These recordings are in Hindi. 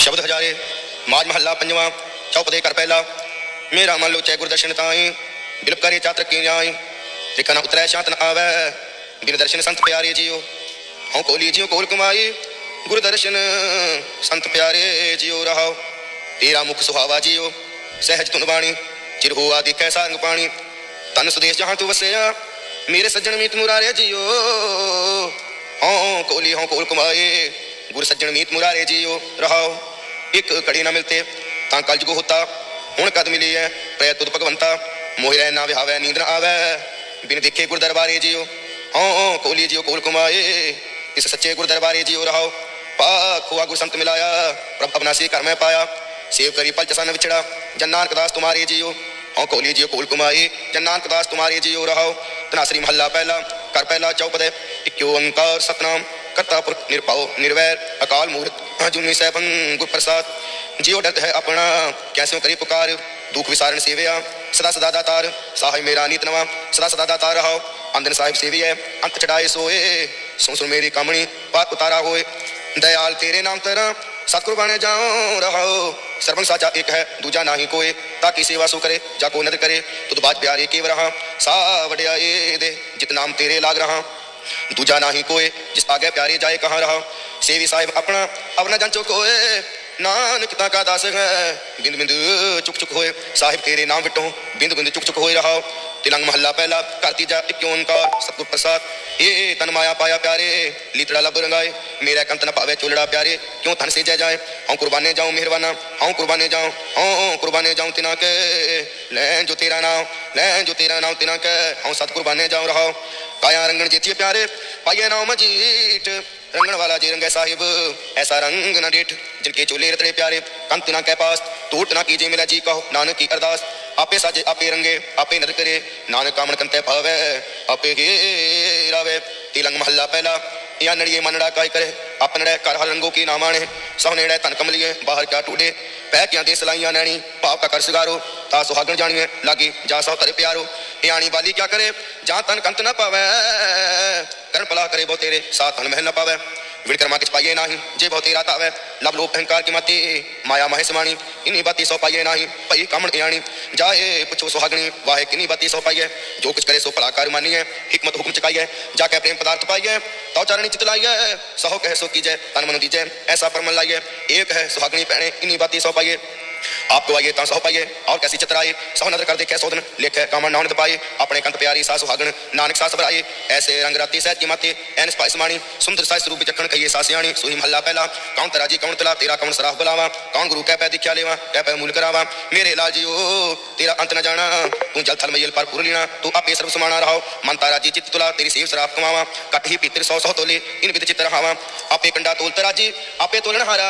ਸ਼ਬਦ ਹਜ਼ਾਰੇ ਮਾਜ ਮਹੱਲਾ ਪੰਜਵਾਂ ਚੌਪਦੇ ਕਰ ਪਹਿਲਾ ਮੇਰਾ ਮਨ ਲੋਚੈ ਗੁਰਦਰਸ਼ਨ ਤਾਈ ਬਿਲਪ ਕਰੇ ਚਾਤਰ ਕੀ ਜਾਈ ਦੇਖਣਾ ਉਤਰੈ ਸ਼ਾਂਤ ਨ ਆਵੈ ਬਿਨ ਦਰਸ਼ਨ ਸੰਤ ਪਿਆਰੇ ਜੀਓ ਹਉ ਕੋਲੀ ਜਿਉ ਕੋਲ ਕਮਾਈ ਗੁਰਦਰਸ਼ਨ ਸੰਤ ਪਿਆਰੇ ਜਿਉ ਰਹਾਓ ਤੇਰਾ ਮੁਖ ਸੁਹਾਵਾ ਜਿਉ ਸਹਿਜ ਤੁਨ ਬਾਣੀ ਚਿਰ ਹੋਆ ਦੇਖੈ ਸੰਗ ਪਾਣੀ ਤਨ ਸੁਦੇਸ਼ ਜਹਾਂ ਤੂੰ ਵਸਿਆ ਮੇਰੇ ਸੱਜਣ ਮੀਤ ਮੁਰਾਰੇ ਜਿਉ ਹਉ ਕੋਲੀ ਹਉ ਕੋਲ ਕਮਾਏ ਗੁਰ ਸੱਜਣ ਮੀਤ ਮੁਰਾਰੇ ਜਿਉ ਰਹਾਓ ਇੱਕ ਕੜੀ ਨਾ ਮਿਲਤੇ ਤਾਂ ਕਲਜ ਕੋ ਹੋਤਾ ਹੁਣ ਕਦ ਮਿਲੀ ਹੈ ਪ੍ਰੈ ਤੁਧ ਭਗਵੰਤਾ ਮੋਹਿ ਰਹਿ ਨਾ ਵਿਹਾਵੈ ਨੀਂਦ ਨਾ ਆਵੈ ਬਿਨ ਦੇਖੇ ਗੁਰ ਦਰਬਾਰੇ ਜਿਉ ਹਉ ਕੋਲੀ ਜਿਉ ਕੋਲ ਕਮਾਏ ਇਸ ਸੱਚੇ ਗੁਰ ਦਰਬਾਰੇ ਜਿਉ ਰਹਾਓ ਪਾਕ ਹੁਆ ਗੁਰ ਸੰਤ ਮਿਲਾਇਆ ਪ੍ਰਭ ਅਬਨਾਸੀ ਕਰ ਮੈਂ ਪਾਇਆ सेव करी पल जसन विछड़ा जन नानक दास तुम्हारे जियो औ कोली जियो कोल कुमाई जन नानक दास तुम्हारे जियो रहो तनासरी महला पहला कर पहला चौपद इक्यो अंकार सतनाम करता पुरख निरपाओ निर्वैर, अकाल मूर्त। जुम्मी सैभंग प्रसाद जियो डरत है अपना, कैसे करी पुकार? दुख विसारण सेवया, सदा सदा दातार। साहिब मेरा नीत नवा, सदा सदा दातार हो अंदर साहिब सेवी है, अंत चढ़ाए सोए। सुन सुन मेरी कमणी पाप उतारा होए। दयाल तेरे नाम तेरा सतगुरु बने जाओ, रहो। सरवन साचा एक है, दूजा नाही कोए। ताकि सेवा सो करे जा को नद करे। तुद बात प्यारे केव रहा। सा वडिया दे, जित नाम तेरे लाग रहा। ਦੂਜਾ ਨਹੀਂ ਕੋਏ ਜਿਸ ਆਗੇ ਪਿਆਰੇ ਜਾਏ ਕਹਾਂ ਰਹਾ ਸੇਵੀ ਸਾਹਿਬ ਆਪਣਾ ਅਵਨਾ ਜੰਚੋ ਕੋਏ ਨਾਨਕ ਤਾਂ ਕਾ ਦਾਸ ਹੈ ਬਿੰਦ ਬਿੰਦ ਚੁਕ ਚੁਕ ਹੋਏ ਸਾਹਿਬ ਤੇਰੇ ਨਾਮ ਵਿਟੋ ਬਿੰਦ ਬਿੰਦ ਚੁਕ ਚੁਕ ਹੋਏ ਰਹਾ तिलंग महल्ला पहला करती जा एक ओंकार सतगुर प्रसाद ये तन माया पाया प्यारे लीतड़ा लब रंगाए मेरा कंत न पावे चोलड़ा प्यारे, क्यों थन से जय जाए? हूँ कुर्बाने जाऊँ मेहरबाना, हूँ कुर्बाने जाऊँ, हूँ कुर्बाने जाऊँ तिना के ले जो तेरा नाम, ले जो तेरा नाम तिना के हूँ सत कुर्बाने जाऊँ रहो। काया रंगन जीतिए प्यारे, पाइए नाम मजीट रंगन वाला जी रंगे साहिब, ऐसा रंग न डेठ जिनके चोले रतड़े प्यारे। कंत ना के पास टूट ना कीजिए मिला जी कहो, नानक की अरदास। आपे साजे, आपे रंगे, आपे नर करे। नानक कामन कंते भावे, आपे घेरावे तिलंग महल्ला पहला या नड़िए मनड़ा काय करे अपनड़े कर हर रंगों की नामाने सहनेड़े तन कमलिए, बाहर क्या टूटे, पै क्या दे सलाइया नैनी पाप का कर सिगारो, ता सुहागन जानिए लागी जा सौ करे प्यारो। यानी बाली क्या करे, जा तन कंत न पावे, करण पला करे बो तेरे, साथ तन महल न पावे। विड़कर्मा किस पाइए नाही, जे बहुत तेरा तावे लब लोभ अहंकार की मती, माया महेश मानी इन्हीं बाती सौ पाइए नाही, पई कामण यानी जाए पुछो सुहागणी, वाहे किन्हीं बाती सौ पाइए जो कुछ करे सो पराकार मानी है हिकमत हुक्म चकाइए, जाके प्रेम पदार्थ पाइए तो चरणी चित लाइए, सहो कह सो कीजे, तन मन दीजे, ऐसा परमन लाइए, एक है सुहागणी पहने इन्हीं बाती सौ पाइए आपको आइए, ता सौ पाइए और कैसी चितराए सौ नज़र कर देखे सोधन लेखे, कामन, नाउन पाए अपने कंत प्यारी सा सुहागन नानक सास बराए ऐसे रंग राती सहज की माते एन स्पाइस माणी सुंदर साइस रूप चखण कहिए सासियाणी सुही महला पहला कौन तराजी कौन तला, तेरा कौन सराफ बुलावा? कौन गुरु कह पै दिख्या लेवा, कह पै मूल करावा? मेरे लाल जी, ओ, तेरा अंत न जाना तू जल थल मैल पर पुर लीना तू आपे सर्व समाना रहो। मन तारा जी चित तुला, तेरी सेव सराफ कमावा। कट ही पीतर सौ सौ तोले, इन विद चित रहावा आपे कंडा तोल तराजी, आपे तोलन हारा।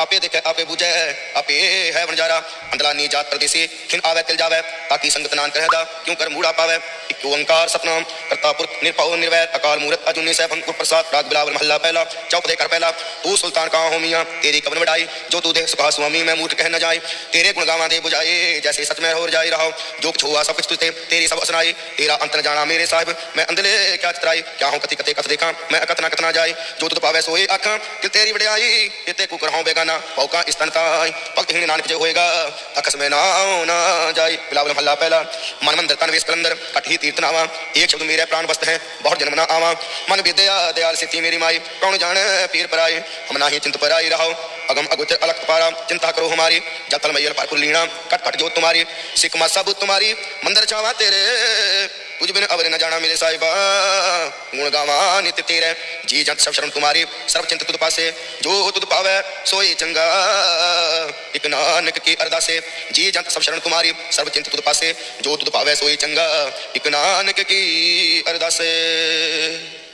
आपे देखे, आपे बुझे आपे है वनजारा अंदलानी जात प्रदेशी खिन आवे तिल जावे, ताकि संगत नान कहदा क्यों कर मूड़ा पावे? एक ओंकार सतनाम करता पुरख निरपाव निर्वैर अकाल मूरत अजुनी सैफ अंकुर प्रसाद, राग बिलावल महल्ला पहला चौक दे कर पहला तू सुल्तान कहाँ हो मियाँ? तेरी कबन बढ़ाई जो तू दे सुखा स्वामी, मैं मूर्ख कह न जाए तेरे गुण गावा दे बुझाए, जैसे सच में हो जाए रहा जो कुछ हुआ सब कुछ तुझे, तेरी सब असनाई तेरा अंत न जाना मेरे साहिब, मैं अंधले क्या चितराई? क्या हूँ कति कते कथ देखा? मैं अकतना कतना जाए जो तुझ पावे सोए आखा कि तेरी बड़ाई इते कुकर हूँ बेगाना, पौका स्तनताई भक्त हीन नानक जो होएगा। अकस में ना ना जाए बिलावल महल्ला पहला मन मंदिर तन वेश कलंदर कठी तीर्थ नावा। एक शब्द मेरे प्राण वस्त है। बहुत जन्म ना आवा। मन विद्या, दयाल सिद्धि मेरी माई। कौन जाने पीर पर आए हम ना ही चिंत पर आई रहो। अगम अगुचर अलग पारा चिंता करो हमारी, जतल मैयल पर लीणा कट कट जो तुम्हारी सिकमा सब तुम्हारी, मंदिर चावा तेरे। तुझ बिन अवर न जाना मेरे साहिबा, गुण गावा नित्य तेरे। जी जंत सब शरण तुम्हारी, सर्व चिंत तुद पासे, जो तुद पावे, सोई चंगा। एक नानक की अरदासे, जी जंत सब शरण तुम्हारी, सर्व चिंत तुद पासे, जो तुद पावे, सोई चंगा। एक नानक की अरदासे।